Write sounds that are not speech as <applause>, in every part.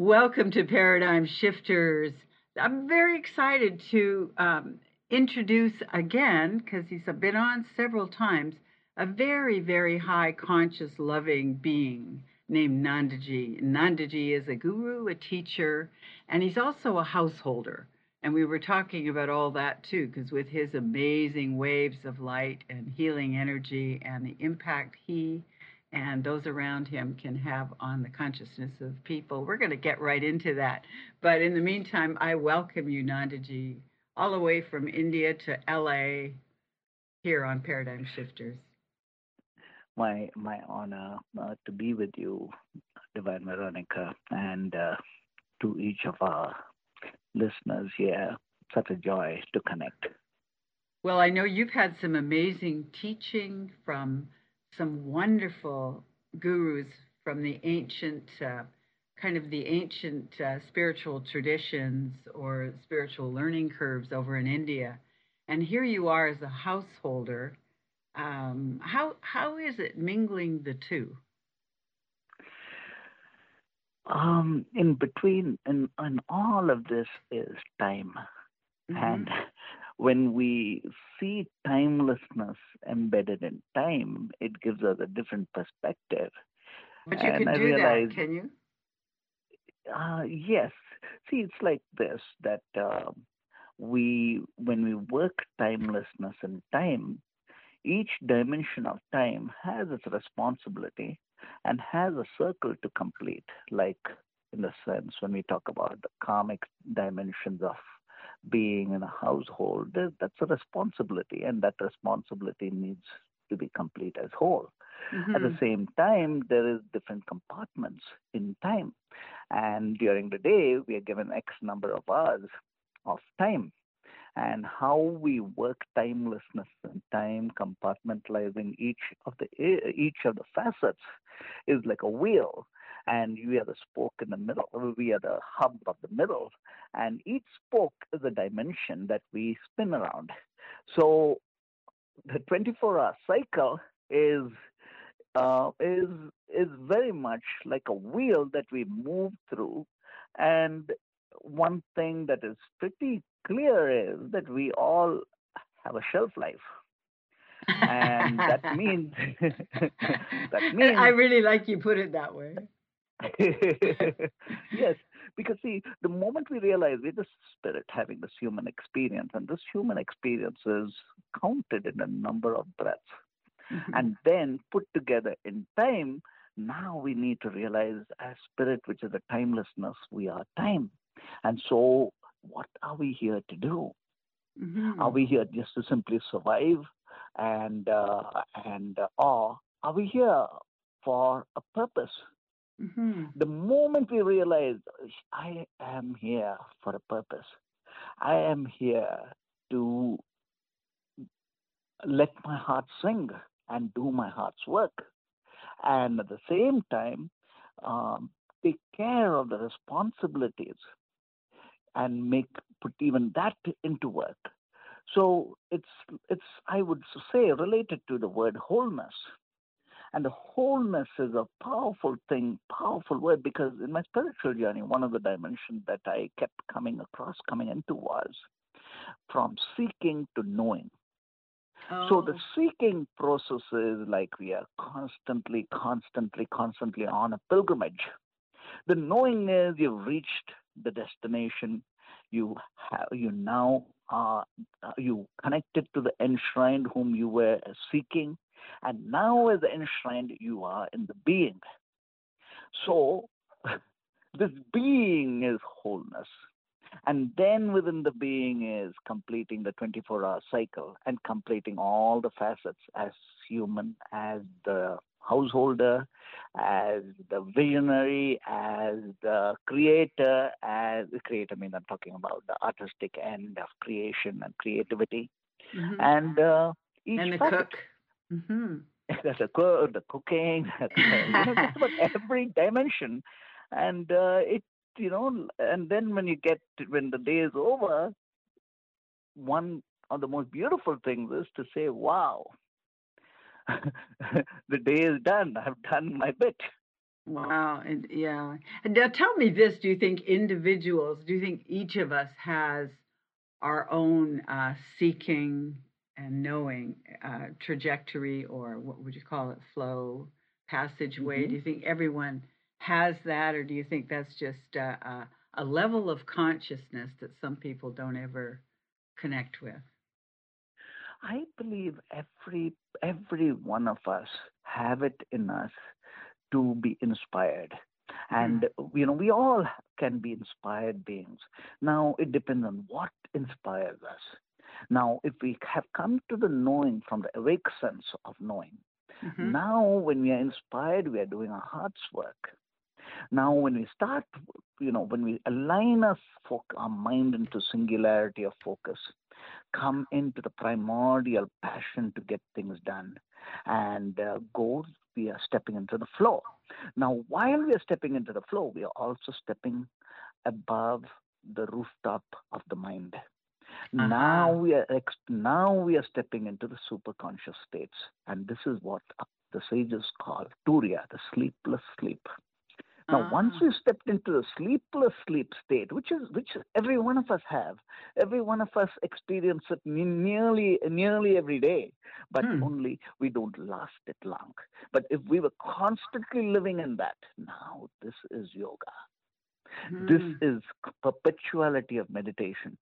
Welcome to Paradigm Shifters. I'm very excited to um, introduce again, because he's been on several times, a very, very high conscious, loving being named Nandaji. Nandaji is a guru, a teacher, and he's also a householder. And we were talking about all that too, because with his amazing waves of light and healing energy and the impact he and those around him can have on the consciousness of people. We're going to get right into that. But in the meantime, I welcome you, Nandaji, all the way from India to LA here on Paradigm Shifters. My my honor uh, to be with you, Divine Veronica, and uh, to each of our listeners here. Such a joy to connect. Well, I know you've had some amazing teaching from some wonderful gurus from the ancient, uh, kind of the ancient uh, spiritual traditions or spiritual learning curves over in India. And here you are as a householder. Um, how how is it mingling the two? Um, in between, in, in all of this is time, mm-hmm. and when we see timelessness embedded in time, it gives us a different perspective. But you and can I do realize, that, can you? Uh, yes. See, it's like this that uh, we, when we work timelessness in time, each dimension of time has its responsibility and has a circle to complete, like in the sense when we talk about the karmic dimensions of being in a household, that's a responsibility, and that responsibility needs to be complete as whole. Mm-hmm. At the mm-hmm. same time, there is different compartments in time, and during the day we are given X number of hours of time. And how we work timelessness and time compartmentalizing each of the each of the facets is like a wheel and we are the spoke in the middle. We are the hub of the middle, and each spoke is a dimension that we spin around. So the 24-hour cycle is uh, is is very much like a wheel that we move through, and one thing that is pretty clear is that we all have a shelf life and that <laughs> means <laughs> that means I really like you put it that way. <laughs> yes, because see, the moment we realize we're the spirit having this human experience, and this human experience is counted in a number of breaths, mm-hmm. and then put together in time, now we need to realize as spirit, which is the timelessness, we are time. And so, what are we here to do? Mm-hmm. Are we here just to simply survive? And uh, and uh, or are we here for a purpose? Mm-hmm. The moment we realize, I am here for a purpose, I am here to let my heart sing and do my heart's work. And at the same time, um, take care of the responsibilities and make put even that into work. So it's it's I would say related to the word wholeness. And the wholeness is a powerful thing, powerful word, because in my spiritual journey, one of the dimensions that I kept coming across, coming into was from seeking to knowing. Oh. So the oh. seeking process is like we are constantly, constantly, constantly on a pilgrimage. The knowing is you've reached the destination. You have you now are uh, you connected to the enshrined whom you were seeking and now, as enshrined, you are in the being. So, <laughs> this being is wholeness. And then within the being is completing the 24 hour cycle and completing all the facets as human, as the householder, as the visionary, as the creator, as the creator, I mean, I'm talking about the artistic end of creation and creativity. Mm-hmm. And uh, each and the facet, cook. Mm-hmm. <laughs> A cook, the cooking, <laughs> every dimension, and uh, it, you know, and then when you get to, when the day is over, one of the most beautiful things is to say, "Wow, <laughs> the day is done. I've done my bit." Wow, and yeah. And now tell me this: Do you think individuals? Do you think each of us has our own uh, seeking and knowing uh, trajectory, or what would you call it, flow, passageway? Mm-hmm. Do you think everyone has that, or do you think that's just uh, a, a level of consciousness that some people don't ever connect with? I believe every every one of us have it in us to be inspired and you know we all can be inspired beings now it depends on what inspires us now if we have come to the knowing from the awake sense of knowing Mhm. now when we are inspired we are doing our heart's work. Now when we start you know when we align us for our mind into singularity of focus come into the primordial passion to get things done and uh, go we are stepping into the flow. Now while we are stepping into the flow we are also stepping above the rooftop of the mind now Uh-huh. we are ex- now we are stepping into the superconscious states and this is what the sages call turiya the sleepless sleep now, once Ah. we stepped into the sleepless sleep state, which is which every one of us have, every one of us experience it nearly nearly every day, but Hmm. only we don't last it long. But if we were constantly living in that, now this is yoga. This Hmm. is perpetuality of meditation.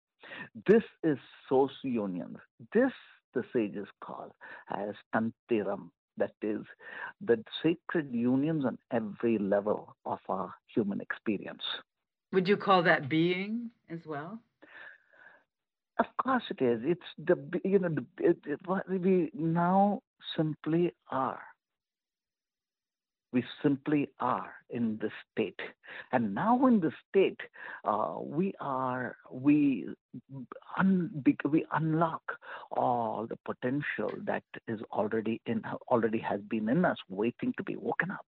This is source union. This the sages call as tantiram. That is the sacred unions on every level of our human experience. Would you call that being as well? Of course, it is. It's the you know the, it, it, what we now simply are. We simply are in this state, and now in this state, uh, we are we un, we unlock all the potential that is already in already has been in us, waiting to be woken up.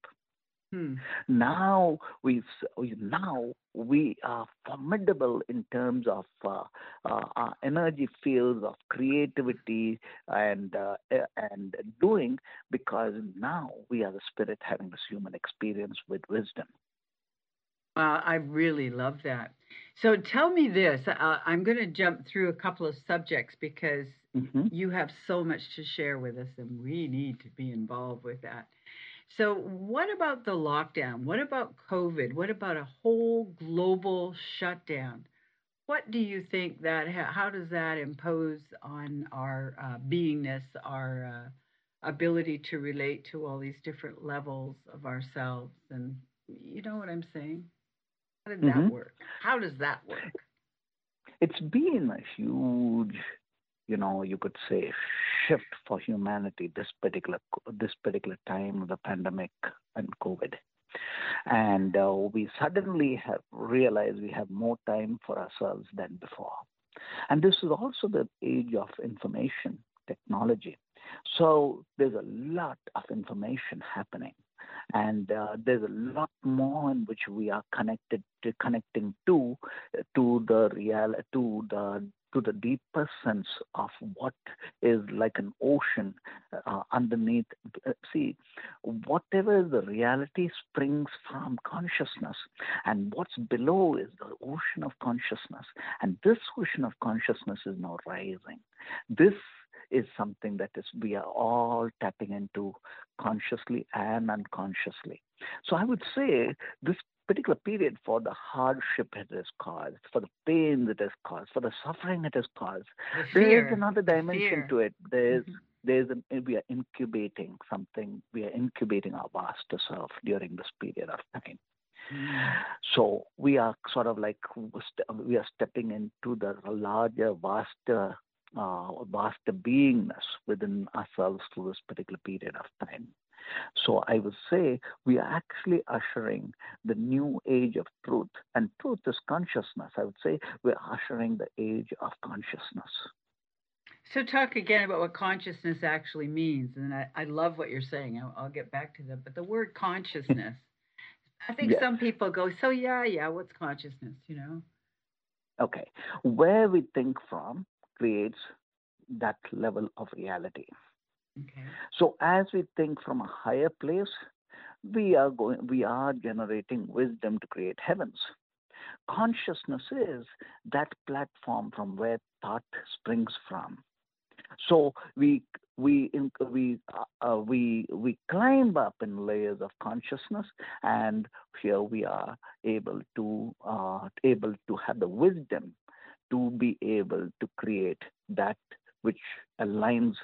Hmm. Now we now we are formidable in terms of uh, uh, our energy fields of creativity and uh, and doing because now we are the spirit having this human experience with wisdom. Wow, I really love that. So tell me this. Uh, I'm going to jump through a couple of subjects because Mhm. you have so much to share with us, and we need to be involved with that. So, what about the lockdown? What about COVID? What about a whole global shutdown? What do you think that, how does that impose on our uh, beingness, our uh, ability to relate to all these different levels of ourselves? And you know what I'm saying? How did that Mhm. work? How does that work? It's been a huge, you know, you could say, shift for humanity this particular this particular time of the pandemic and COVID. And uh, we suddenly have realized we have more time for ourselves than before. And this is also the age of information technology. So there's a lot of information happening. And uh, there's a lot more in which we are connected to connecting to to the real to the to the deeper sense of what is like an ocean uh, underneath. Uh, see, whatever the reality springs from consciousness, and what's below is the ocean of consciousness. And this ocean of consciousness is now rising. This is something that is we are all tapping into consciously and unconsciously. So I would say this particular period for the hardship it has caused, for the pain it has caused, for the suffering it has caused. The There's another dimension to it. There's Mhm. there's we are incubating something. We are incubating our vaster self during this period of time. Mm. So we are sort of like we are stepping into the larger, vaster, uh, vaster beingness within ourselves through this particular period of time. So I would say we are actually ushering the new age of truth, and truth is consciousness. I would say we're ushering the age of consciousness. So talk again about what consciousness actually means, and I, I love what you're saying. I'll, I'll get back to that. But the word consciousness, I think Yes. some people go, so yeah, yeah, what's consciousness? You know? Okay, where we think from creates that level of reality. Okay. So as we think from a higher place, we are going, we are generating wisdom to create heavens. Consciousness is that platform from where thought springs from. So we we we uh, we we climb up in layers of consciousness, and here we are able to uh, able to have the wisdom to be able to create that which aligns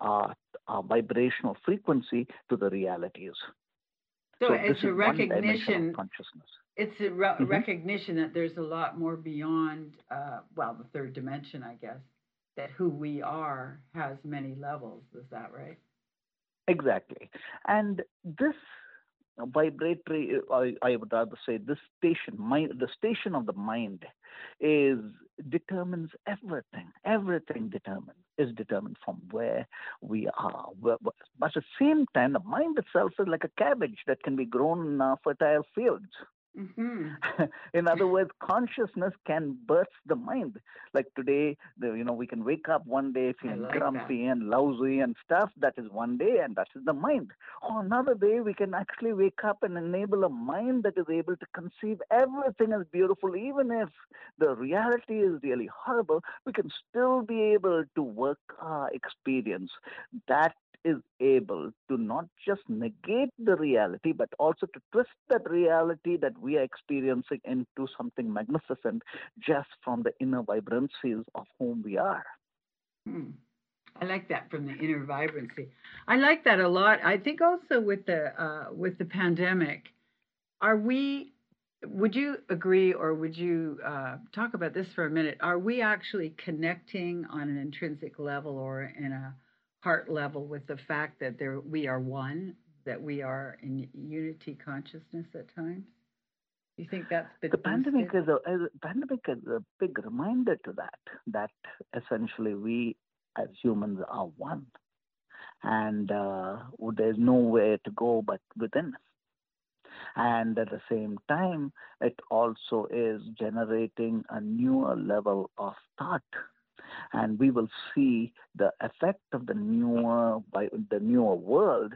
our, our vibrational frequency to the realities. So, so it's a recognition. consciousness. It's a re- mm-hmm. recognition that there's a lot more beyond, uh, well, the third dimension, I guess that who we are has many levels. Is that right? Exactly. And this vibratory, I, I would rather say, this station, mind, the station of the mind, is determines everything. Everything determines is determined from where we are. But at the same time, the mind itself is like a cabbage that can be grown in fertile fields. Mm-hmm. <laughs> in other words, consciousness can burst the mind. Like today, the, you know, we can wake up one day feeling like grumpy that. and lousy and stuff. That is one day, and that is the mind. Or another day, we can actually wake up and enable a mind that is able to conceive everything as beautiful, even if the reality is really horrible. We can still be able to work our experience. That is able to not just negate the reality, but also to twist that reality that we are experiencing into something magnificent just from the inner vibrancies of whom we are. Hmm. I like that from the inner vibrancy. I like that a lot. I think also with the uh, with the pandemic, are we? Would you agree, or would you uh, talk about this for a minute? Are we actually connecting on an intrinsic level or in a heart level with the fact that there we are one, that we are in unity consciousness at times? You think that's the pandemic is a, pandemic is a big reminder to that that essentially we as humans are one, and uh, there's nowhere to go but within. And at the same time, it also is generating a newer level of thought and we will see the effect of the newer by the newer world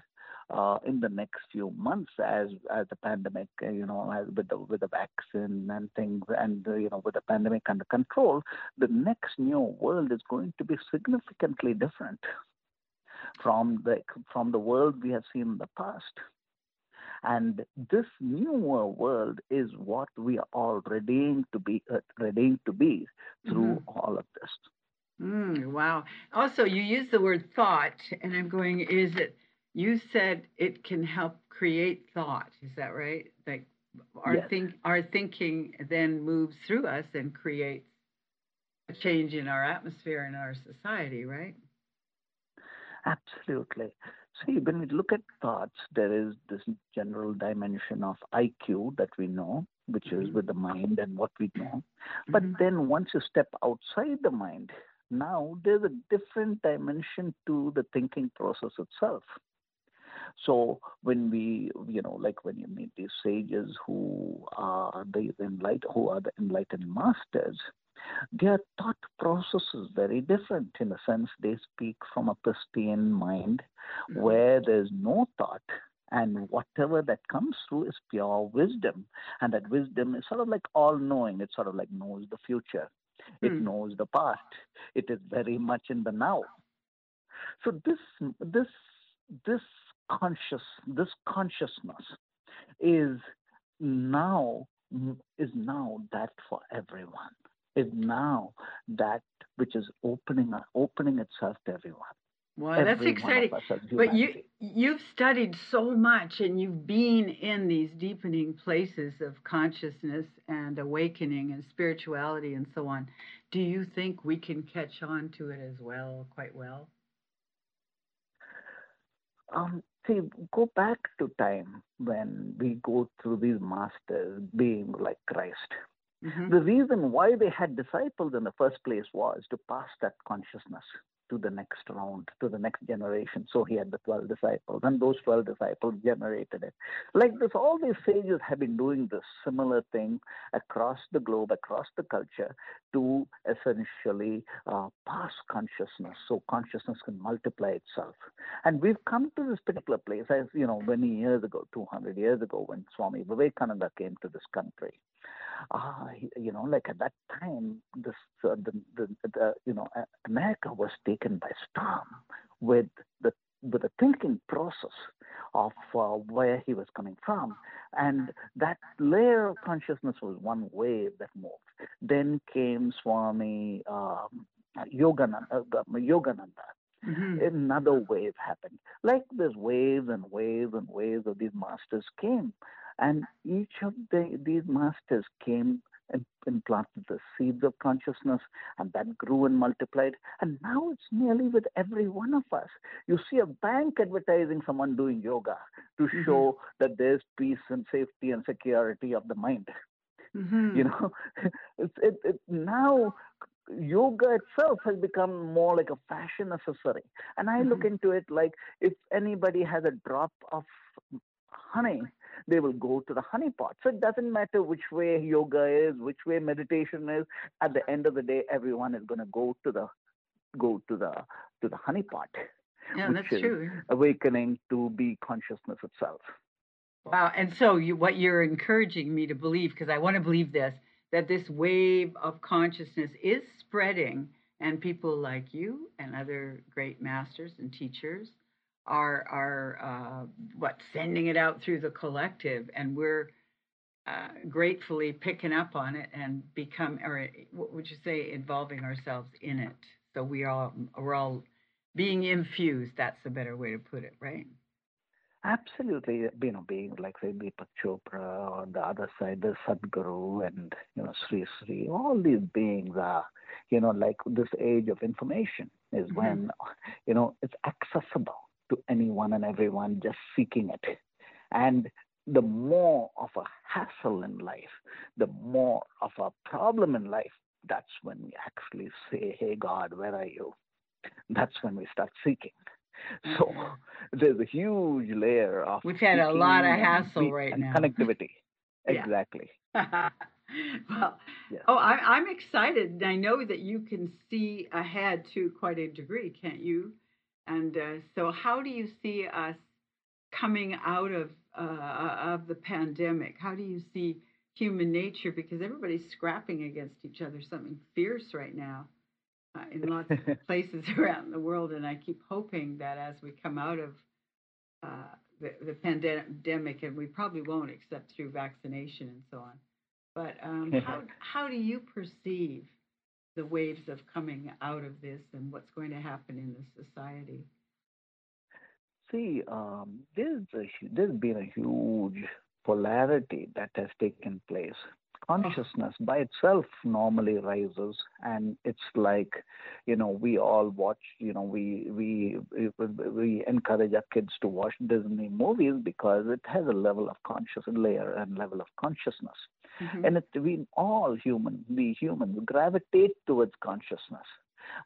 uh, in the next few months as as the pandemic, uh, you know, as with the with the vaccine and things, and uh, you know, with the pandemic under control, the next new world is going to be significantly different from the from the world we have seen in the past. And this newer world is what we are all readying to be, uh, readying to be through mm-hmm. all of this. Mm, wow. Also, you use the word thought, and I'm going, is it, you said it can help create thought. Is that right? Like our, yes. think, our thinking then moves through us and creates a change in our atmosphere and our society, right? Absolutely. See, when we look at thoughts, there is this general dimension of IQ that we know, which is mm-hmm. with the mind and what we know. But mm-hmm. then once you step outside the mind, now there's a different dimension to the thinking process itself. So when we, you know, like when you meet these sages who are the enlightened, who are the enlightened masters, their thought process is very different. In a sense, they speak from a pristine mind mm-hmm. where there's no thought, and whatever that comes through is pure wisdom. And that wisdom is sort of like all knowing, it sort of like knows the future. It mm. knows the past. It is very much in the now. So this this this conscious this consciousness is now is now that for everyone. Is now that which is opening opening itself to everyone. Well, that's exciting. But you you've studied so much and you've been in these deepening places of consciousness and awakening and spirituality and so on. Do you think we can catch on to it as well, quite well? Um, see, go back to time when we go through these masters being like Christ. Mm-hmm. The reason why they had disciples in the first place was to pass that consciousness to the next round, to the next generation. So he had the 12 disciples, and those 12 disciples generated it. Like this, all these sages have been doing this similar thing across the globe, across the culture, to essentially uh, pass consciousness so consciousness can multiply itself. And we've come to this particular place, as you know, many years ago, 200 years ago, when Swami Vivekananda came to this country uh, you know, like at that time, this uh, the, the, the you know America was taken by storm with the with the thinking process of uh, where he was coming from, and that layer of consciousness was one wave that moved. Then came Swami um, Yogananda, uh, Yogananda Mm-hmm. another wave happened. Like this waves and waves and waves of these masters came. And each of the, these masters came and implanted the seeds of consciousness, and that grew and multiplied. And now it's nearly with every one of us. You see a bank advertising someone doing yoga to mm-hmm. show that there's peace and safety and security of the mind. Mm-hmm. <laughs> You know, it's it, it now yoga itself has become more like a fashion accessory. And I mm-hmm. look into it like if anybody has a drop of honey they will go to the honey pot. So it doesn't matter which way yoga is, which way meditation is. At the end of the day, everyone is going to go to the go to the to the honey pot. Yeah, that's true. Awakening to be consciousness itself. Wow. And so you, what you're encouraging me to believe, because I want to believe this, that this wave of consciousness is spreading, and people like you and other great masters and teachers are are uh, what sending it out through the collective, and we're uh, gratefully picking up on it and become, or what would you say, involving ourselves in it. So we all we're all being infused. That's a better way to put it, right? Absolutely, you know, being like say Deepak Chopra on the other side, the Sadhguru and you know Sri Sri, all these beings are, you know, like this age of information is mm-hmm. when, you know, it's accessible to anyone and everyone just seeking it. And the more of a hassle in life, the more of a problem in life, that's when we actually say, Hey, God, where are you? That's when we start seeking. So mm-hmm. there's a huge layer of. We've had a lot of hassle right now. Connectivity. <laughs> exactly. <laughs> well, oh, I, I'm excited. I know that you can see ahead to quite a degree, can't you? And uh, so, how do you see us coming out of uh, of the pandemic? How do you see human nature? Because everybody's scrapping against each other, something fierce right now uh, in <laughs> lots of places around the world. And I keep hoping that as we come out of uh, the, the pandemic, and we probably won't, except through vaccination and so on. But um, <laughs> how how do you perceive the waves of coming out of this and what's going to happen in the society? See, um, there's, a, there's been a huge polarity that has taken place. Consciousness by itself normally rises, and it's like, you know, we all watch, you know, we we we encourage our kids to watch Disney movies because it has a level of conscious layer and level of consciousness. Mm-hmm. And it, we all human, we humans gravitate towards consciousness.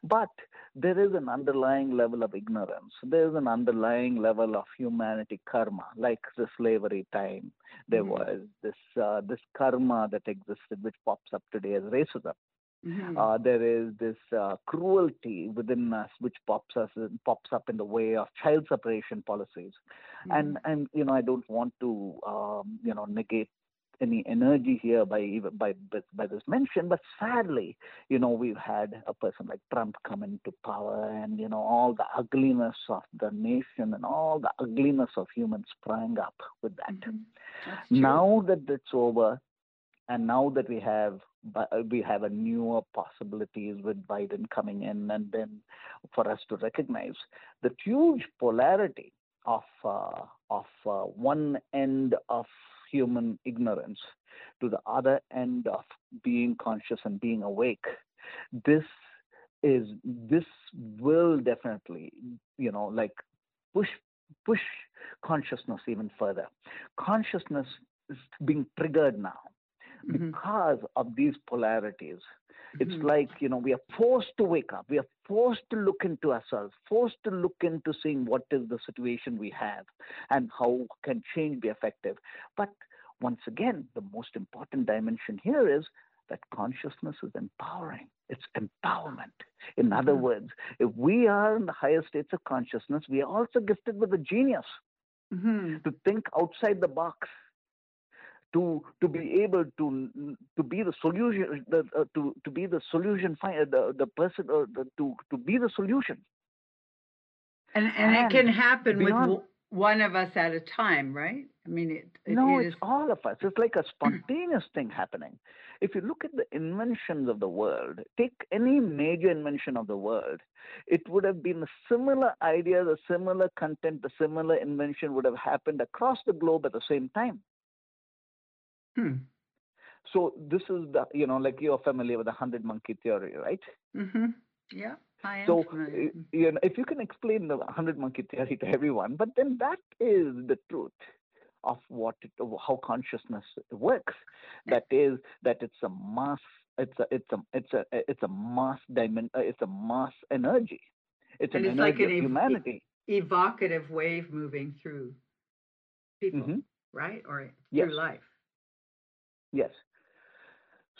But there is an underlying level of ignorance. There is an underlying level of humanity karma, like the slavery time. There mm-hmm. was this uh, this karma that existed, which pops up today as racism. Mm-hmm. Uh, there is this uh, cruelty within us which pops us pops up in the way of child separation policies, mm-hmm. and and you know I don't want to um, you know negate any energy here by by by this mention, but sadly, you know, we've had a person like Trump come into power, and you know, all the ugliness of the nation and all the ugliness of humans sprang up with that. Mm-hmm. Now that it's over, and now that we have we have a newer possibilities with Biden coming in, and then for us to recognize the huge polarity of uh, of uh, one end of human ignorance to the other end of being conscious and being awake. This is this will definitely you know like push push consciousness even further. Consciousness is being triggered now mm-hmm. because of these polarities It's Mhm. like, you know, we are forced to wake up. We are forced to look into ourselves, forced to look into seeing what is the situation we have and how can change be effective. But once again, the most important dimension here is that consciousness is empowering. It's empowerment. In other Mhm. words, if we are in the higher states of consciousness, we are also gifted with a genius Mhm. to think outside the box to to be able to to be the solution the, uh, to to be the solution uh, the the person uh, the, to to be the solution. And and it can happen with beyond- w- one of us at a time, right? I mean, it, it, no it it's all of us. It's like a <clears throat> spontaneous thing happening. If you look at the inventions of the world take any major invention of the world it would have been a similar idea the similar content the similar invention would have happened across the globe at the same time Hmm. so this is the you know like you're familiar with the hundred monkey theory right Mm-hmm. Yeah, I am So, familiar. uh, you know, if you can explain the hundred monkey theory to everyone, but then that is the truth of what it, of how consciousness works. That is that it's a mass. It's a it's a it's a it's a mass dimension. It's a mass energy. It's And an it's like energy an of ev- humanity. Evocative wave moving through people, Mhm. right? Or through Yes. life. Yes.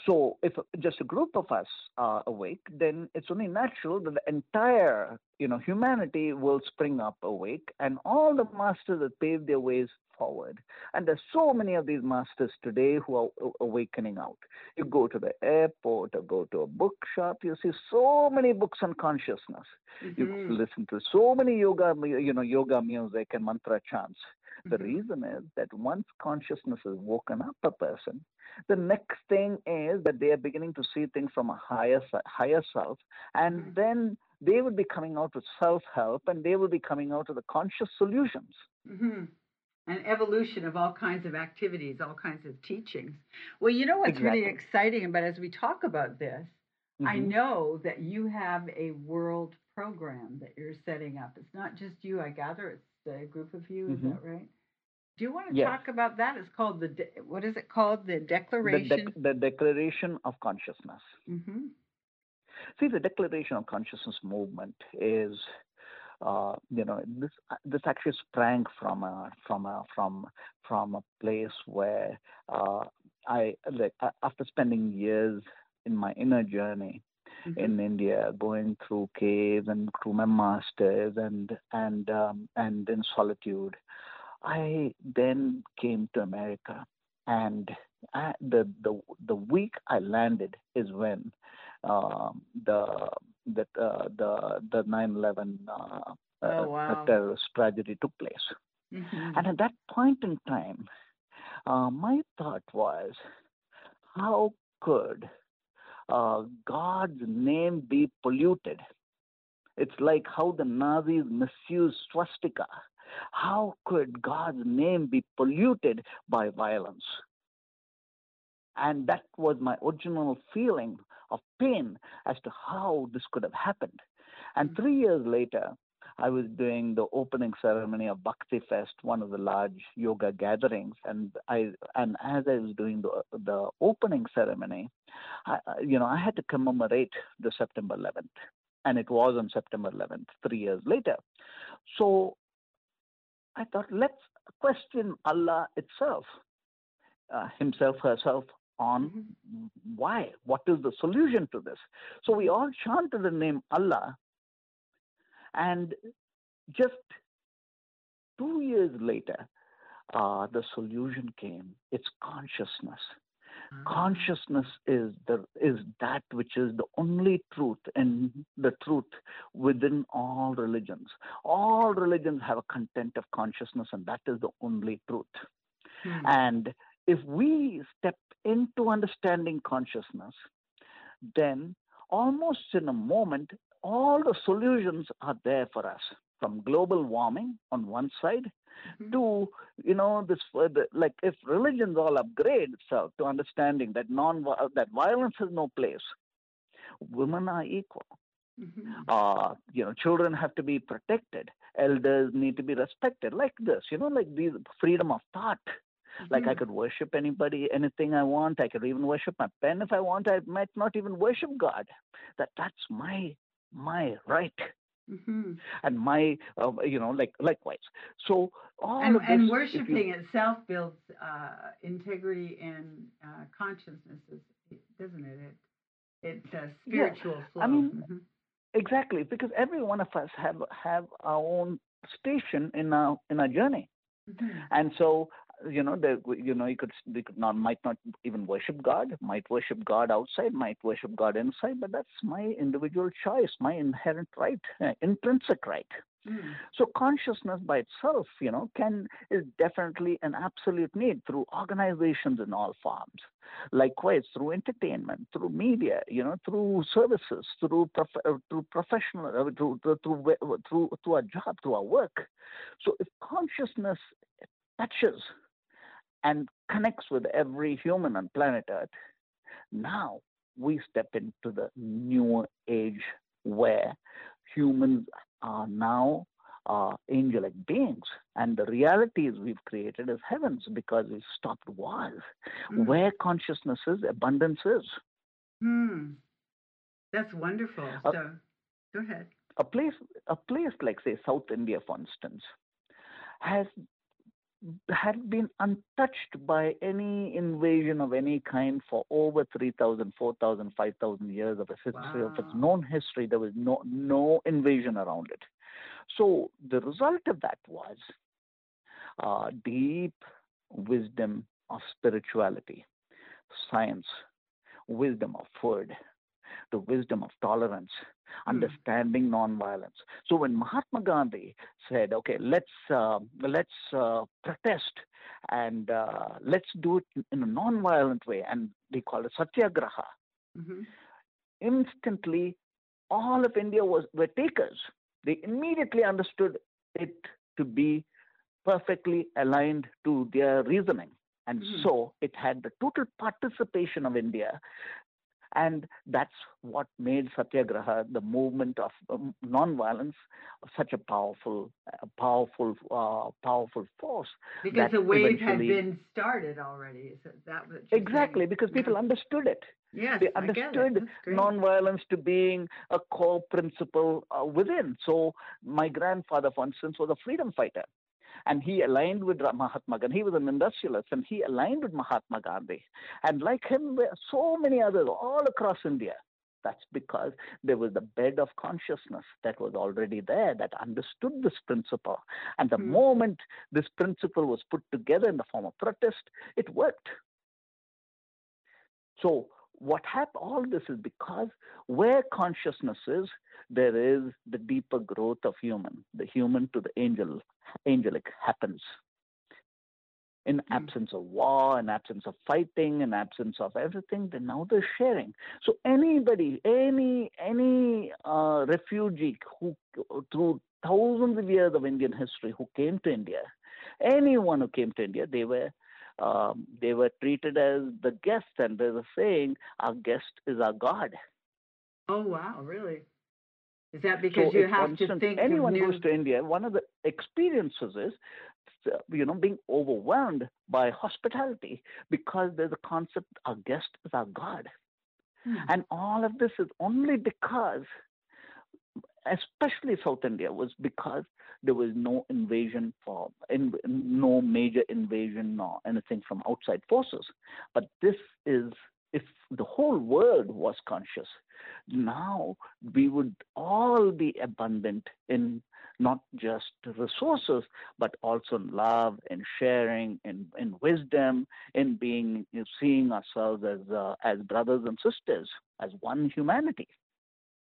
So if just a group of us are awake, then it's only natural that the entire, you know, humanity will spring up awake, and all the masters that paved their ways forward. And there's so many of these masters today who are awakening out. You go to the airport or go to a bookshop, you see so many books on consciousness. You Mhm. listen to so many yoga, you know, yoga music and mantra chants. The Mhm. reason is that once consciousness has woken up a person, the next thing is that they are beginning to see things from a higher higher self, and Mhm. then they would be coming out with self help, and they will be coming out with the conscious solutions. hmm An evolution of all kinds of activities, all kinds of teachings. Well, you know what's really exciting about as we talk about this, I Mhm. know that you have a world program that you're setting up. It's not just you, I gather. It's a group of you. Is Mhm. that right? Do you want to Yes. talk about that? It's called the de- what is it called? The The, Declaration. the declaration of consciousness. hmm See, the Declaration of Consciousness movement is, uh, you know, this this actually sprang from a from a from from a place where uh, I like after spending years in my inner journey in India, going through caves and through my masters and and um, and in solitude, I then came to America, and I, the the the week I landed is when um, the the uh, the the 9/11 uh, Oh, uh, wow. terrorist tragedy took place. hmm And at that point in time, uh, my thought was, how could uh, God's name be polluted? It's like how the Nazis misused swastika. How could God's name be polluted by violence? And that was my original feeling of pain as to how this could have happened. And Mhm. three years later, I was doing the opening ceremony of Bhakti Fest, one of the large yoga gatherings, and I and as I was doing the the opening ceremony, I, you know, I had to commemorate the September 11th, and it was on September 11th, three years later. So I thought, let's question Allah itself, uh, Himself, herself, on Mhm. why, what is the solution to this. So we all chanted the name Allah, and just two years later, uh, the solution came. It's consciousness. Ah. Consciousness is the is that which is the only truth and the truth within all religions. All religions have a content of consciousness, and that is the only truth. Hmm. And if we step into understanding consciousness, then almost in a moment, all the solutions are there for us from global warming on one side Mhm. to you know this further like if religions all upgrade itself to understanding that non that violence has no place women are equal Mhm. uh, you know, children have to be protected. Elders need to be respected, like this, you know, like these freedom of thought. Mm-hmm. Like I mm-hmm. could worship anybody, anything I want. I could even worship my pen if I want. I might not even worship God. That that's my my right. Mm-hmm. And my, uh, you know, like likewise. So all and, of this, and worshiping you, itself builds uh, integrity and uh, consciousness, doesn't it? It it's a spiritual yeah. flow. I mean, mm-hmm. exactly because every one of us have have our own station in our in our journey, mm-hmm. and so you know, they, you know, you could, they could not, might not even worship God, might worship God outside, might worship God inside, but that's my individual choice, my inherent right, uh, <laughs> intrinsic right. Mm. So consciousness by itself, you know, can is definitely an absolute need through organizations in all forms. Likewise, through entertainment, through media, you know, through services, through prof- uh, through professional, uh, through, through through through our job, through our work. So if consciousness touches and connects with every human on planet Earth. Now we step into the new age where humans are now uh, angelic beings. And the realities we've created is heavens because we've stopped wars. Mm. Where consciousness is, abundance is. Hmm. That's wonderful. So go ahead. A place, a place like, say, South India, for instance, has had been untouched by any invasion of any kind for over 3,000, 4,000, 5,000 years of its history, wow. of its known history. There was no, no invasion around it. So the result of that was uh, deep wisdom of spirituality, science, wisdom of food, the wisdom of tolerance. Understanding nonviolence. So when Mahatma Gandhi said, "Okay, let's uh, let's uh, protest and uh, let's do it in a nonviolent way," and they called it satyagraha, mm-hmm. instantly all of India was were takers. They immediately understood it to be perfectly aligned to their reasoning. And mm-hmm. so it had the total participation of India and that's what made Satyagraha, the movement of um, nonviolence, such a powerful, uh, powerful, uh, powerful force. Because the wave had been started already. Is that what exactly? Saying? Because people yeah. understood it. Yes, they understood nonviolence to being a core principle uh, within. So my grandfather, for instance, was a freedom fighter and he aligned with Mahatma Gandhi. He was an industrialist, and he aligned with Mahatma Gandhi. And like him, there so many others all across India. That's because there was the bed of consciousness that was already there that understood this principle. And the mm-hmm. moment this principle was put together in the form of protest, it worked. So, what happened, all this is because where consciousness is, there is the deeper growth of human, the human to the angel, angelic happens. In mm. absence of war, in absence of fighting, in absence of everything, then now they're sharing. So anybody, any any uh, refugee who through thousands of years of Indian history who came to India, anyone who came to India, they were um, they were treated as the guest, and there's a saying, "Our guest is our God." Oh wow, really? Is that because so you have to think anyone new... goes to India, one of the experiences is you know being overwhelmed by hospitality because there's a concept our guest is our God. Hmm. And all of this is only because especially South India was because there was no invasion for in, no major invasion or anything from outside forces. But this is if the whole world was conscious, now we would all be abundant in not just resources, but also in love, and sharing, in, in wisdom, in being seeing ourselves as uh, as brothers and sisters, as one humanity.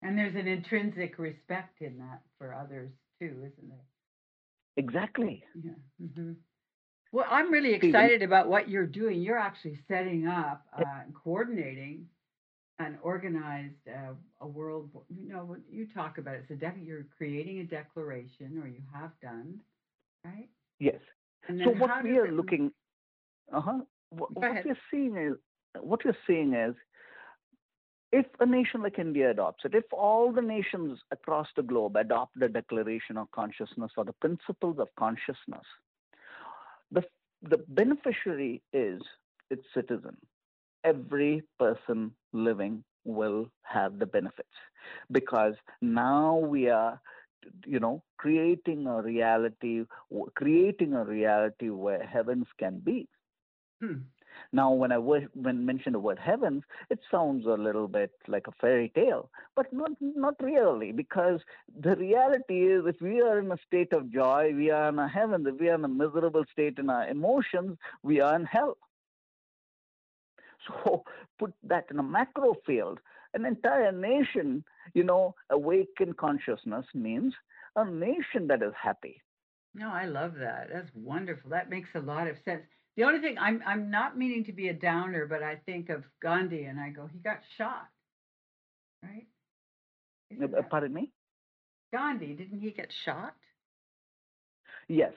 And there's an intrinsic respect in that for others too, isn't there? Exactly. Yeah. Mm-hmm. Well, I'm really excited about what you're doing. You're actually setting up uh, and coordinating an organized uh, a world. You know, you talk about it. It's a dec- you're creating a declaration, or you have done, right? Yes. so what we are it... looking, uh huh. What, what we're seeing is what we're seeing is if a nation like India adopts it, if all the nations across the globe adopt the Declaration of Consciousness or the principles of consciousness, the the beneficiary is its citizen. Every person living will have the benefits because now we are you know creating a reality creating a reality where heavens can be hmm. Now when i when mentioned the word heavens it sounds a little bit like a fairy tale but not not really because the reality is if we are in a state of joy we are in a heaven if we are in a miserable state in our emotions we are in hell so <laughs> put that in a macro field an entire nation, you know, awakened consciousness means a nation that is happy. No, I love that. That's wonderful. That makes a lot of sense. The only thing I'm I'm not meaning to be a downer, but I think of Gandhi and I go, he got shot, right? Uh, pardon me. Gandhi didn't he get shot? Yes.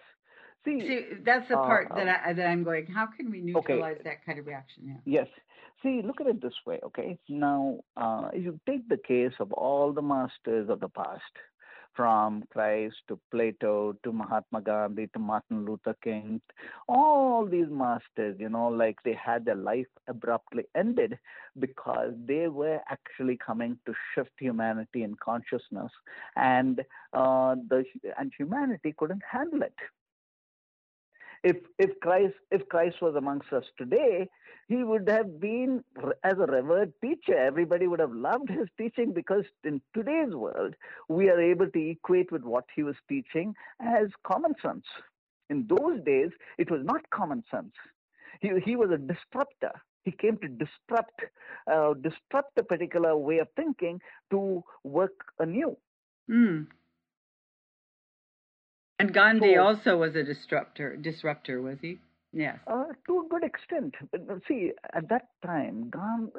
See, See that's the part uh, that I that I'm going. How can we neutralize okay. that kind of reaction? Yeah. Yes. See, look at it this way, okay? Now, uh, you take the case of all the masters of the past, from Christ to Plato to Mahatma Gandhi to Martin Luther King, all these masters, you know, like they had their life abruptly ended because they were actually coming to shift humanity in consciousness, and uh, the and humanity couldn't handle it if if Christ if Christ was amongst us today, he would have been as a revered teacher. Everybody would have loved his teaching because in today's world we are able to equate with what he was teaching as common sense. In those days, it was not common sense. He he was a disruptor. He came to disrupt uh, disrupt a particular way of thinking to work anew. Mm. And Gandhi so, also was a disruptor. Disruptor was he? Yes. Uh, to a good extent. See, at that time,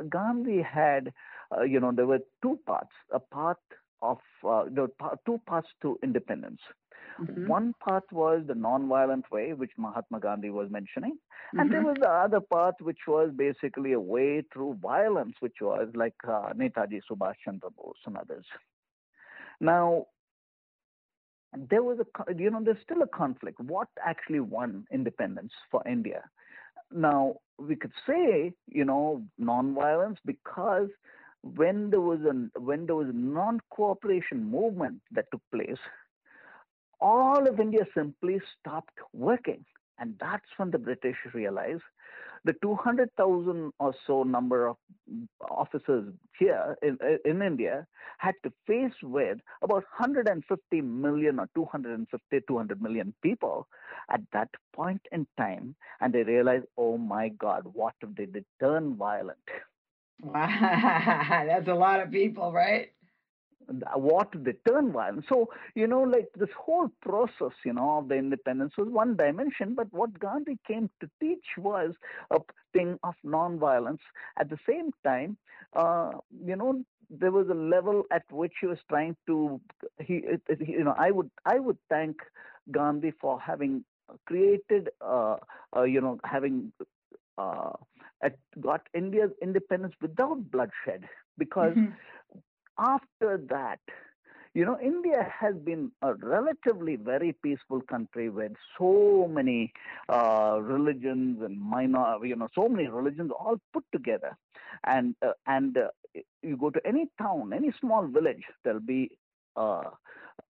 Gandhi had, uh, you know, there were two parts. A path of uh, were two paths to independence. Mm-hmm. One path was the non-violent way, which Mahatma Gandhi was mentioning, and mm-hmm. there was the other part, which was basically a way through violence, which was like uh, Netaji Subhash Chandra Bose and others. Now, there was a you know there's still a conflict. What actually won independence for india? Now we could say you know non-violence because when there was a when there was a non-cooperation movement that took place all of india simply stopped working and that's when the british realized the 200,000 or so number of officers here in, in India had to face with about 150 million or 250, 200 million people at that point in time. And they realized, oh my God, what if they did turn violent? Wow, <laughs> that's a lot of people, right? What they turn violent. So, you know, like this whole process, you know, of the independence was one dimension, but what Gandhi came to teach was a thing of nonviolence. At the same time, uh, you know, there was a level at which he was trying to, he, you know, I would, I would thank Gandhi for having created, uh, uh, you know, having uh, got India's independence without bloodshed because. Mm-hmm after that, you know, India has been a relatively very peaceful country with so many uh, religions and minor, you know, so many religions all put together. And uh, and uh, you go to any town, any small village, there'll be uh,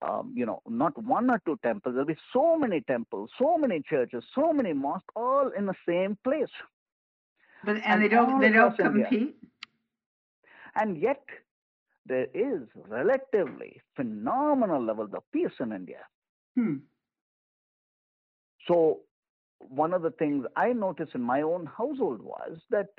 um, you know, not one or two temples. There'll be so many temples, so many churches, so many mosques, all in the same place. But and, and they don't they don't compete. India. And yet, there is relatively phenomenal levels of peace in India. Hmm. So one of the things I noticed in my own household was that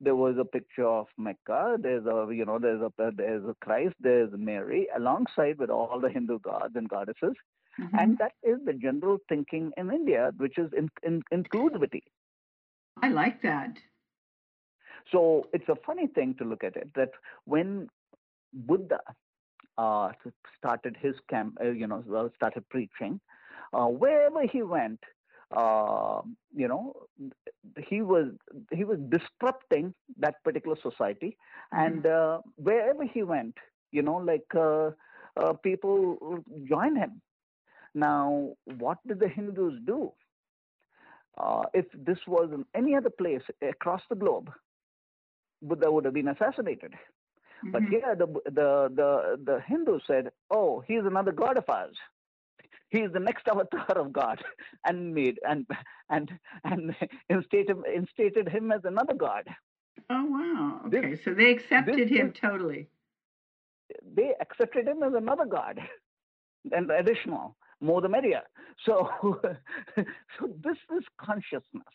there was a picture of Mecca. There's a you know there's a there's a Christ. There's Mary alongside with all the Hindu gods and goddesses, mm-hmm. and that is the general thinking in India, which is in, in, inclusivity. I like that. So it's a funny thing to look at it that when Buddha uh, started his camp, uh, you know, started preaching. Uh, wherever he went, uh, you know, he was he was disrupting that particular society, mm-hmm. and uh, wherever he went, you know, like uh, people joined him. Now, what did the Hindus do? uh, if this was in any other place across the globe, Buddha would have been assassinated. Mm-hmm. But here, the, the the the Hindu said, "Oh, he's another god of ours. He's the next <laughs> avatar of God," <laughs> and made and and and <laughs> instated instated him as another god. Oh wow! Okay, this, so they accepted this, him totally. They accepted him as another god, and additional more the merrier. <laughs> So, so this is consciousness.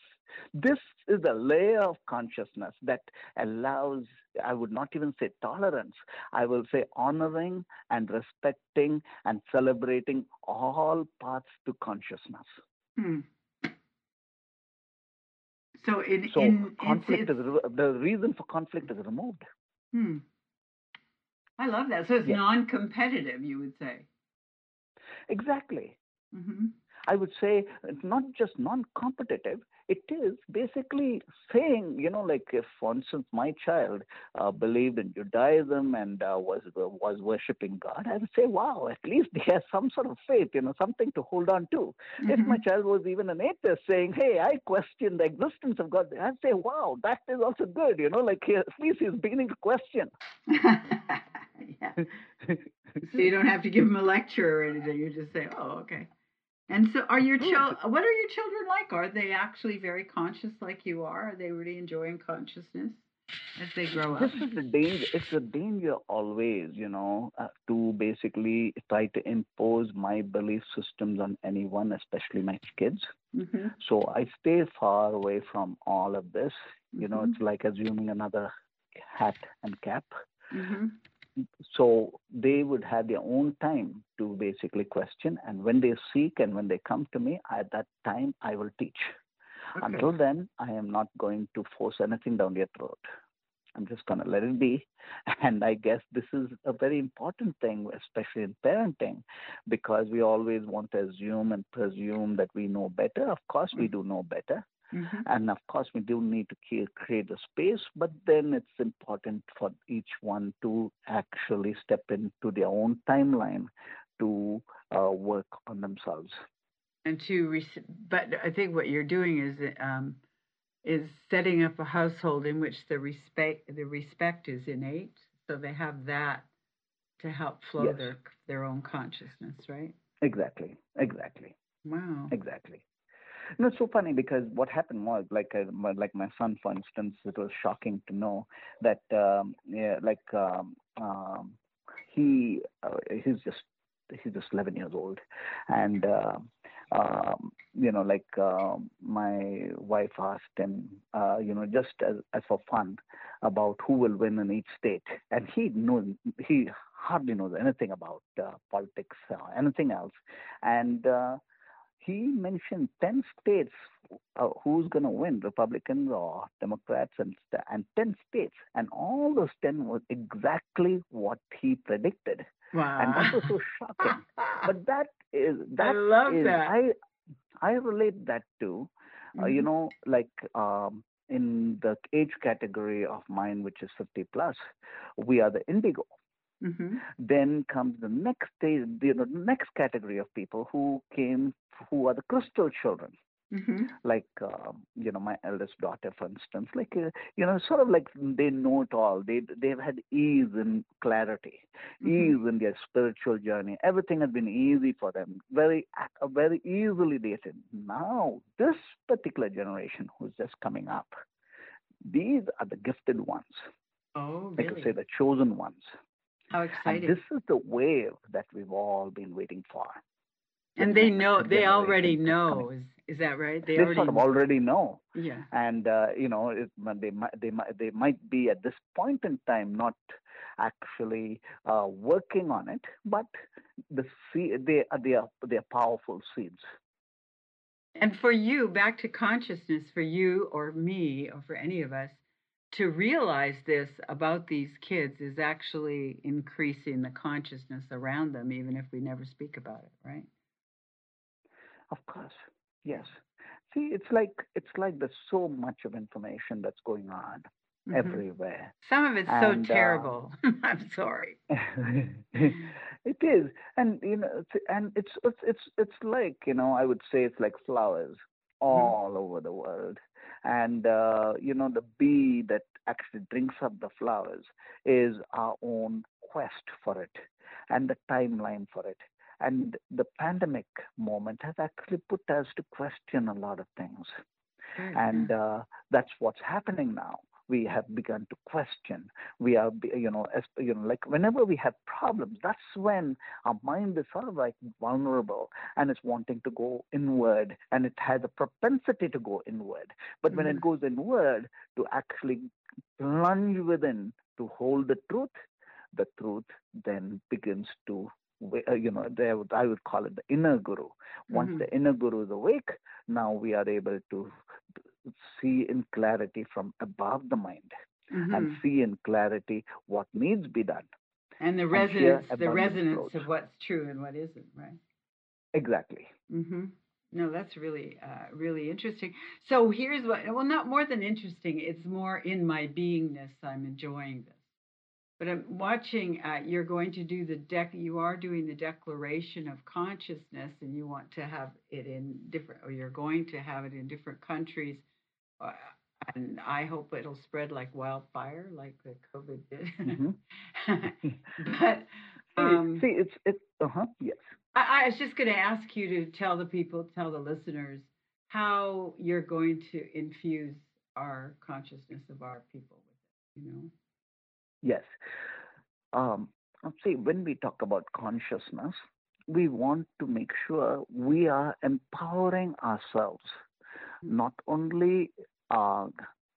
This is a layer of consciousness that allows, I would not even say tolerance, I will say honoring and respecting and celebrating all paths to consciousness. Hmm. So, in, so in, conflict is the reason for conflict is removed. Hmm. I love that. So it's non-competitive, you would say. Exactly. Mm-hmm. I would say it's not just non-competitive. It is basically saying, you know, like if, for instance, my child uh, believed in Judaism and uh, was was worshiping God, I would say, wow, at least he has some sort of faith, you know, something to hold on to. Mm-hmm. If my child was even an atheist, saying, hey, I question the existence of God, I'd say, wow, that is also good, you know, like he, at least he's beginning to question. <laughs> yeah. <laughs> <laughs> so you don't have to give them a lecture or anything. You just say, "Oh, okay." And so, are your children? What are your children like? Are they actually very conscious, like you are? Are they really enjoying consciousness as they grow up? This is the danger. It's a danger always, you know, uh, to basically try to impose my belief systems on anyone, especially my kids. Mm-hmm. So I stay far away from all of this. You know, mm-hmm. it's like assuming another hat and cap. Mm-hmm so they would have their own time to basically question and when they seek and when they come to me at that time i will teach. Okay. until then i am not going to force anything down their throat. I'm just going to let it be. <laughs> And i guess this is a very important thing especially in parenting because we always want to assume and presume that we know better. Of course we mm. do know better Mm-hmm. And of course, we do need to create a space, but then it's important for each one to actually step into their own timeline to uh, work on themselves. And to, but I think what you're doing is um, is setting up a household in which the respect the respect is innate, so they have that to help flow yes. their their own consciousness, right? Exactly. Exactly. Wow. Exactly. No, it's so funny because what happened was like uh, like my son, for instance, it was shocking to know that um, yeah, like um, um, he uh, he's just he's just 11 years old, and uh, um, you know like uh, my wife asked him, uh, you know, just as, as for fun, about who will win in each state, and he knows he hardly knows anything about uh, politics or anything else, and uh, he mentioned 10 states uh, who's going to win, Republicans or Democrats, and, and 10 states. And all those 10 was exactly what he predicted. Wow. And that was so shocking. <laughs> but that is, that I love is, that. I, I relate that to, uh, mm-hmm. you know, like um, in the age category of mine, which is 50 plus, we are the indigo. Mm-hmm. Then comes the next stage, you know, next category of people who came, who are the crystal children. Mm-hmm. Like, uh, you know, my eldest daughter, for instance, like, uh, you know, sort of like they know it all. They they've had ease and clarity, mm-hmm. ease in their spiritual journey. Everything has been easy for them, very very easily dated. Now, this particular generation who's just coming up, these are the gifted ones. Oh, really? I could say the chosen ones. How exciting! And this is the wave that we've all been waiting for. And they know, they already know. Is, is that right? They, they already sort of already know. Yeah. And uh, you know, it, they might, they might, they might be at this point in time not actually uh, working on it, but the seed, they they are they are powerful seeds. And for you, back to consciousness, for you or me or for any of us, to realize this about these kids is actually increasing the consciousness around them, even if we never speak about it, right? Of course, yes. See, it's like it's like there's so much of information that's going on mm-hmm. everywhere. Some of it's and, so uh, terrible. Uh, <laughs> I'm sorry. <laughs> it is, and you know, and it's it's it's it's like you know, I would say it's like flowers all mm-hmm. over the world. And, uh, you know, the bee that actually drinks up the flowers is our own quest for it and the timeline for it. And the pandemic moment has actually put us to question a lot of things. Mm-hmm. And uh, that's what's happening now we have begun to question. We are, you know, as, you know, like whenever we have problems, that's when our mind is sort of like vulnerable and it's wanting to go inward, and it has a propensity to go inward. But mm when it mm-hmm. goes inward, to actually plunge within to hold the truth, the truth then begins to uh, you know, they would, I would call it the inner guru. Once mm-hmm. the inner guru is awake, now we are able to see in clarity from above the mind mm-hmm. and see in clarity what needs be done. And the resonance, the resonance of what's true and what isn't, right? Exactly. Mm-hmm. No, that's really, uh, really interesting. So here's what, well, not more than interesting, it's more in my beingness. I'm enjoying this. But I'm watching, uh, you're going to do the deck, you are doing the declaration of consciousness, and you want to have it in different, or you're going to have it in different countries and I hope it'll spread like wildfire, like the COVID did. Mm-hmm. <laughs> but um, see, it's it's uh huh yes. I, I was just going to ask you to tell the people, tell the listeners, how you're going to infuse our consciousness of our people with it. You know. Yes. Um, see, when we talk about consciousness, we want to make sure we are empowering ourselves not only uh,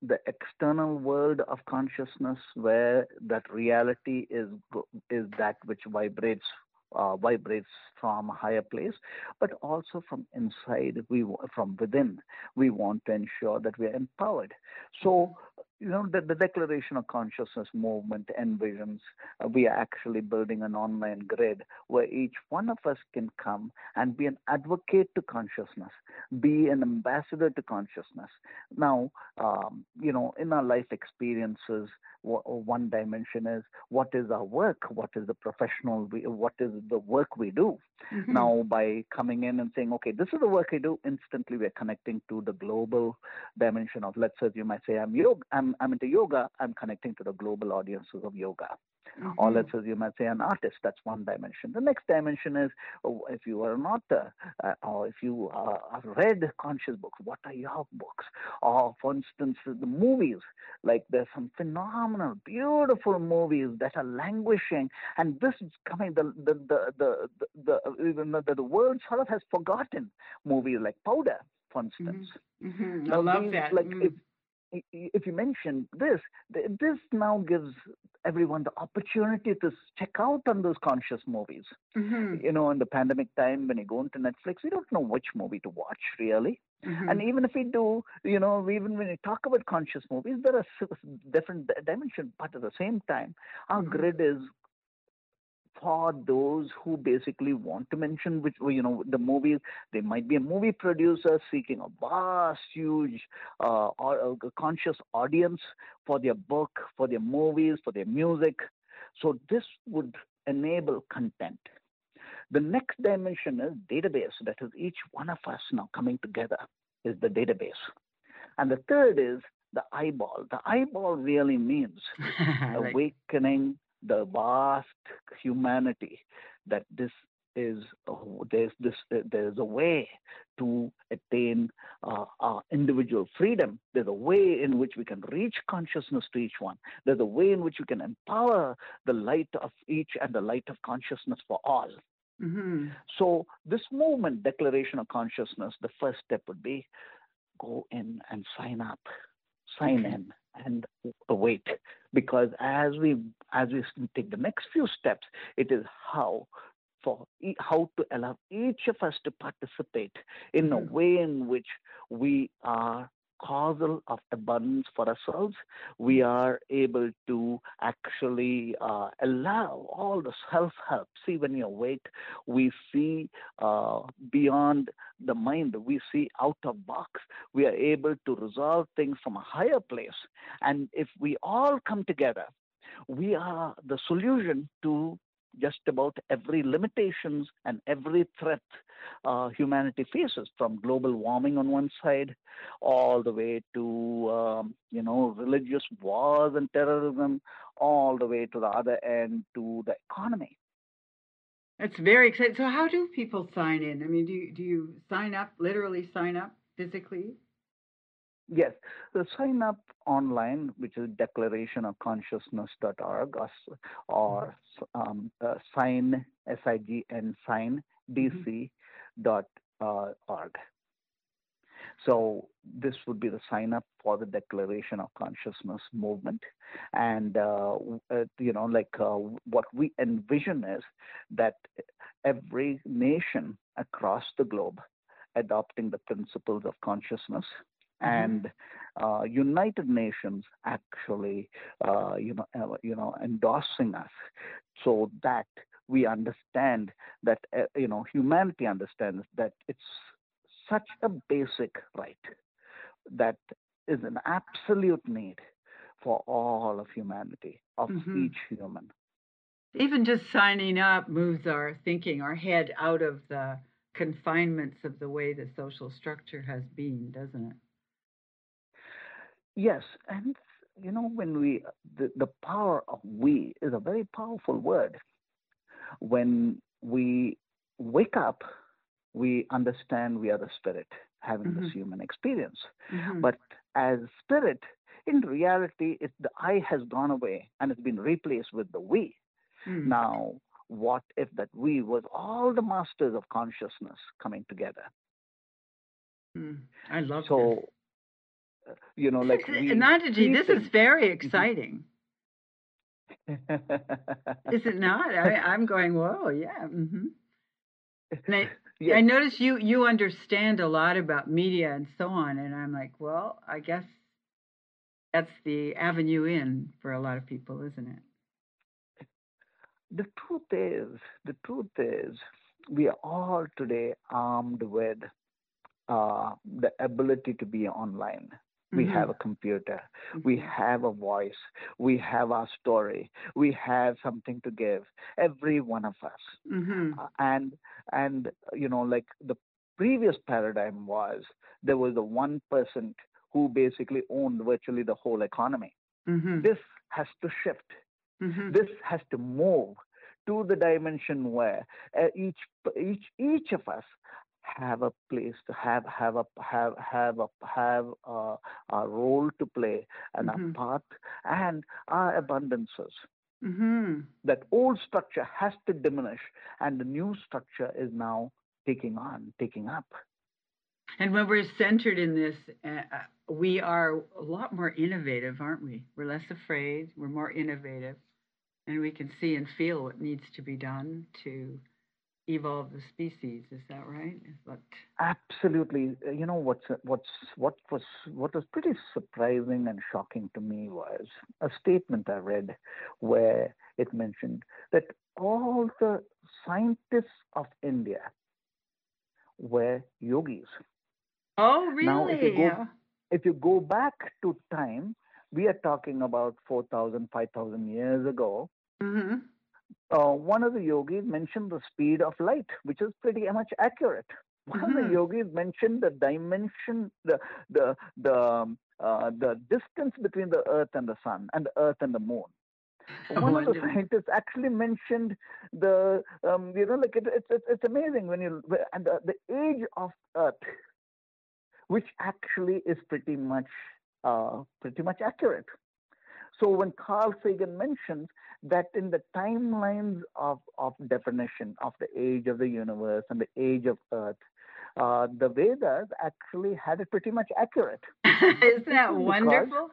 the external world of consciousness where that reality is is that which vibrates uh, vibrates from a higher place, but also from inside, we from within. We want to ensure that we are empowered. So you know, the, the Declaration of Consciousness movement envisions uh, we are actually building an online grid where each one of us can come and be an advocate to consciousness, be an ambassador to consciousness. Now, um, you know, in our life experiences, one dimension is what is our work, what is the professional, what is the work we do. Mm-hmm. Now, by coming in and saying, okay, this is the work I do, instantly we're connecting to the global dimension of, let's say, you might say, I'm yoga, I'm, I'm into yoga, I'm connecting to the global audiences of yoga. Mm-hmm. Or let's assume I say an artist, that's one dimension. The next dimension is oh, if you are an author uh, or if you uh, read conscious books, what are your books? Or for instance, the movies, like there's some phenomenal, beautiful movies that are languishing and this is coming, the, the, the, the, the, the, even the, the world sort of has forgotten movies like Powder, for instance. Mm-hmm. Mm-hmm. I love these, that. Like, mm. if, if you mention this, this now gives everyone the opportunity to check out on those conscious movies. Mm-hmm. You know, in the pandemic time, when you go into Netflix, we don't know which movie to watch really. Mm-hmm. And even if we do, you know, even when we talk about conscious movies, there are different dimensions. But at the same time, our mm-hmm. grid is for those who basically want to mention which you know the movies. They might be a movie producer seeking a vast huge uh, or a conscious audience for their book for their movies for their music. So this would enable content. The next dimension is database. That is each one of us now coming together is the database. And the third is the eyeball. The eyeball really means <laughs> awakening the vast humanity that this is uh, there's this uh, there's a way to attain uh, our individual freedom. There's a way in which we can reach consciousness to each one. There's a way in which we can empower the light of each and the light of consciousness for all. Mm-hmm. so this movement declaration of consciousness the first step would be go in and sign up sign in and wait because as we as we take the next few steps it is how for how to allow each of us to participate in a mm-hmm. way in which we are causal of abundance for ourselves, we are able to actually uh, allow all the self help. See, when you awake, we see uh, beyond the mind, we see out of box. We are able to resolve things from a higher place. And if we all come together, we are the solution to just about every limitations and every threat uh, humanity faces, from global warming on one side, all the way to um, you know religious wars and terrorism, all the way to the other end to the economy. That's very exciting. So, how do people sign in? I mean, do you, do you sign up, literally sign up physically? Yes, so sign up online, which is declarationofconsciousness.org or, or um, uh, sign, S-I-G-N, sign, D-C dot uh, org. So this would be the sign up for the Declaration of Consciousness movement, and uh, uh, you know, like uh, what we envision is that every nation across the globe adopting the principles of consciousness mm-hmm. And uh, United Nations actually, uh, you know, uh, you know, endorsing us, so that we understand that uh, you know humanity understands that it's such a basic right that is an absolute need for all of humanity, of mm-hmm. each human. Even just signing up moves our thinking, our head out of the confinements of the way the social structure has been, doesn't it? Yes, and you know when we the, the power of we is a very powerful word. When we wake up, we understand we are the spirit having mm-hmm. this human experience. Mm-hmm. But as spirit, in reality, it, the I has gone away and it's been replaced with the we. Mm. Now, what if that we was all the masters of consciousness coming together? Mm. I love so. This you know, like <laughs> we, Anandaji, this is very mm-hmm. <laughs> exciting. is it not? I, <laughs> am going, whoa, yeah. Mm-hmm. I, yes. I notice you you understand a lot about media and so on, and I'm like, well, I guess that's the avenue in for a lot of people, isn't it? The truth is, the truth is, we are all today armed with uh, the ability to be online. We mm-hmm. have a computer. Mm-hmm. We have a voice. We have our story. We have something to give. Every one of us. Mm-hmm. Uh, and and you know, like the previous paradigm was there was the one person who basically owned virtually the whole economy. Mm-hmm. This has to shift. Mm-hmm. This has to move to the dimension where uh, each each each of us have a place to have have a have have a have a, a role to play and mm-hmm. a part and our abundances. Mm-hmm. That old structure has to diminish, and the new structure is now taking on, taking up. And when we're centered in this, uh, uh we are a lot more innovative, aren't we? We're less afraid. We're more innovative, and we can see and feel what needs to be done to evolve the species. Is that right? Is what... Absolutely. Uh, you know what's what's what was what was pretty surprising and shocking to me was a statement I read where it mentioned that all the scientists of India were yogis. Oh, really? Now, if you go, if you go back to time, we are talking about 4,000, 5,000 years ago. Mm-hmm uh, one of the yogis mentioned the speed of light, which is pretty much accurate. One mm-hmm. of the mm-hmm. yogis mentioned the dimension, the the the um, uh, the distance between the Earth and the Sun, and the Earth and the Moon. One of the scientists actually mentioned the um, you know like it, it's, it's it's amazing when you and the, the age of Earth, which actually is pretty much uh, pretty much accurate. So when Carl Sagan mentions that in the timelines of, of definition of the age of the universe and the age of Earth, uh, the Vedas actually had it pretty much accurate. <laughs> Isn't that wonderful?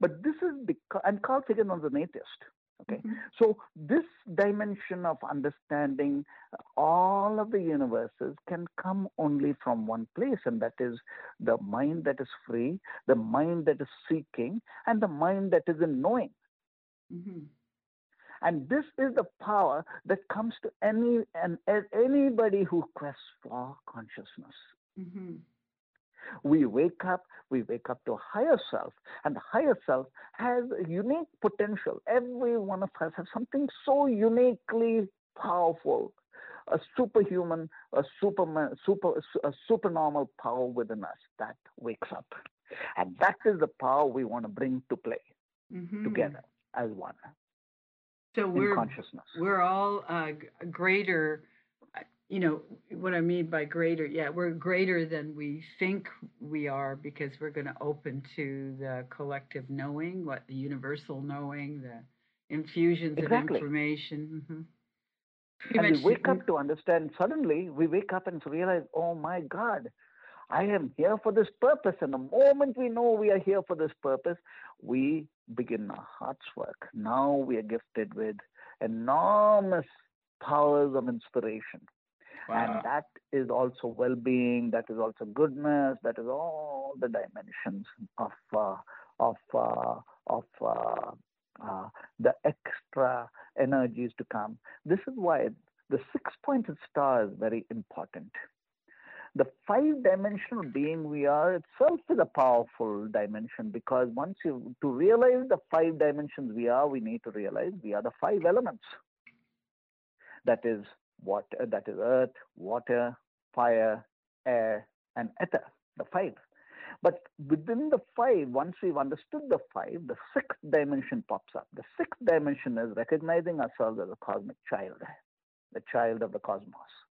But this is because, and Carl Sagan was an atheist. Okay, mm-hmm. so this dimension of understanding all of the universes can come only from one place, and that is the mind that is free, the mind that is seeking, and the mind that is in knowing. Mm-hmm. And this is the power that comes to any and anybody who quests for consciousness. Mm-hmm. We wake up, we wake up to a higher self, and the higher self has a unique potential. Every one of us has something so uniquely powerful, a superhuman, a superman, super, a supernormal power within us that wakes up, and that is the power we want to bring to play mm-hmm. together as one. So we're consciousness. We're all uh, greater. Uh, you know what I mean by greater? Yeah, we're greater than we think we are because we're going to open to the collective knowing, what the universal knowing, the infusions exactly. of information. Mm-hmm. And we wake up to understand. Suddenly, we wake up and realize, oh my God, I am here for this purpose. And the moment we know we are here for this purpose, we begin our heart's work. Now we are gifted with enormous powers of inspiration. Wow. And that is also well being, that is also goodness, that is all the dimensions of, uh, of, uh, of uh, uh the extra energies to come. This is why the six pointed star is very important the five dimensional being we are itself is a powerful dimension because once you to realize the five dimensions we are we need to realize we are the five elements. That is what that is earth water fire air and ether the five. But within the five once we've understood the five the sixth dimension pops up. The sixth dimension is recognizing ourselves as a cosmic child the child of the cosmos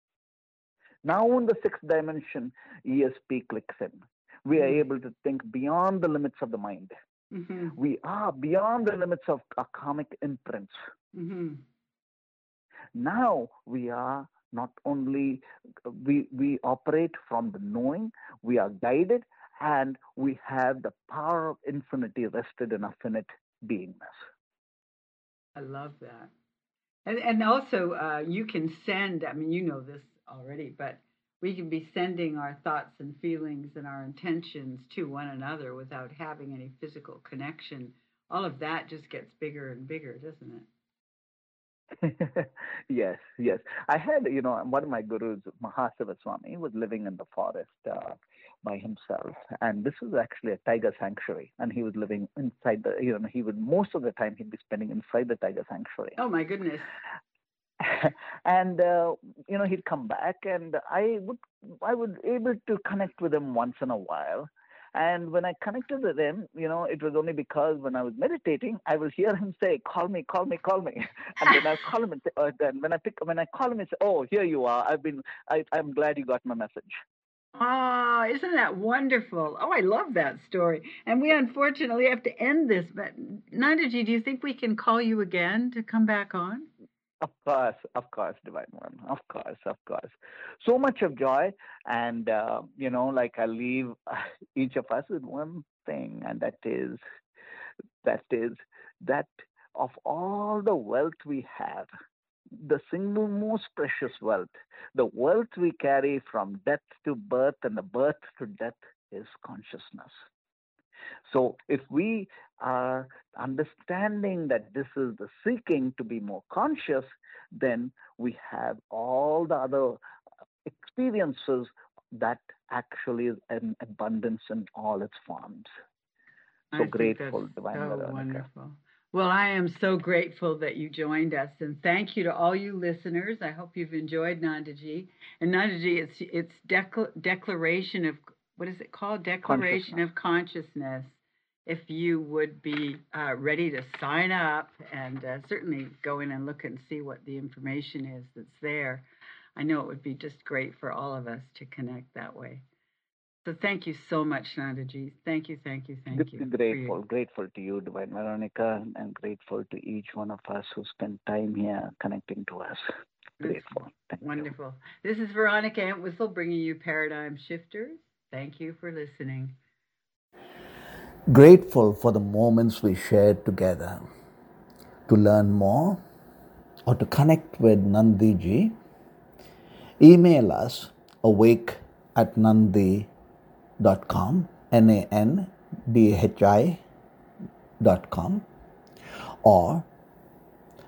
now, in the sixth dimension, ESP clicks in. We are mm-hmm. able to think beyond the limits of the mind. Mm-hmm. We are beyond the limits of our karmic imprints. Mm-hmm. Now we are not only we we operate from the knowing, we are guided, and we have the power of infinity rested in our finite beingness. I love that, and and also uh, you can send. I mean, you know this already, but we can be sending our thoughts and feelings and our intentions to one another without having any physical connection. All of that just gets bigger and bigger, doesn't it? <laughs> yes, yes. I had, you know, one of my gurus, Mahasiva Swami, was living in the forest uh, by himself, and this was actually a tiger sanctuary, and he was living inside the, you know, he would most of the time he'd be spending inside the tiger sanctuary. Oh my goodness! <laughs> and uh, you know he'd come back and i would i would able to connect with him once in a while and when i connected with him you know it was only because when i was meditating i would hear him say call me call me call me <laughs> and then i call him and say, uh, then when i pick when i call him and say oh here you are i've been I, i'm glad you got my message Oh, isn't that wonderful? Oh, I love that story. And we unfortunately have to end this, but Nandaji, do you think we can call you again to come back on? Of course, of course, Divine One. Of course, of course. So much of joy. And, uh, you know, like I leave <laughs> each of us with one thing, and that is, that is that of all the wealth we have, the single most precious wealth, the wealth we carry from death to birth and the birth to death is consciousness. So if we are understanding that this is the seeking to be more conscious, then we have all the other experiences that actually is an abundance in all its forms. So I grateful, Divine so Veronica. Wonderful. Well, I am so grateful that you joined us, and thank you to all you listeners. I hope you've enjoyed Nandaji. And Nandaji, it's it's declaration of what is it called? Declaration of consciousness if you would be uh, ready to sign up and uh, certainly go in and look and see what the information is that's there. I know it would be just great for all of us to connect that way. So thank you so much, Nandaji. Thank you, thank you, thank you. Grateful, grateful to you, Divine Veronica, and grateful to each one of us who spent time here connecting to us. Grateful. Thank Wonderful. You. This is Veronica Entwistle bringing you Paradigm Shifters. Thank you for listening grateful for the moments we shared together. To learn more or to connect with Nandhiji, email us awake at nandhi.com, N A N D H I dot com, or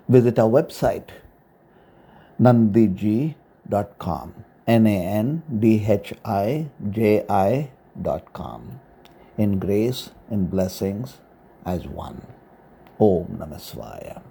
visit our website nandhiji.com, N A N D H I J I dot com. In grace and blessings as one. Om Namah Shivaya.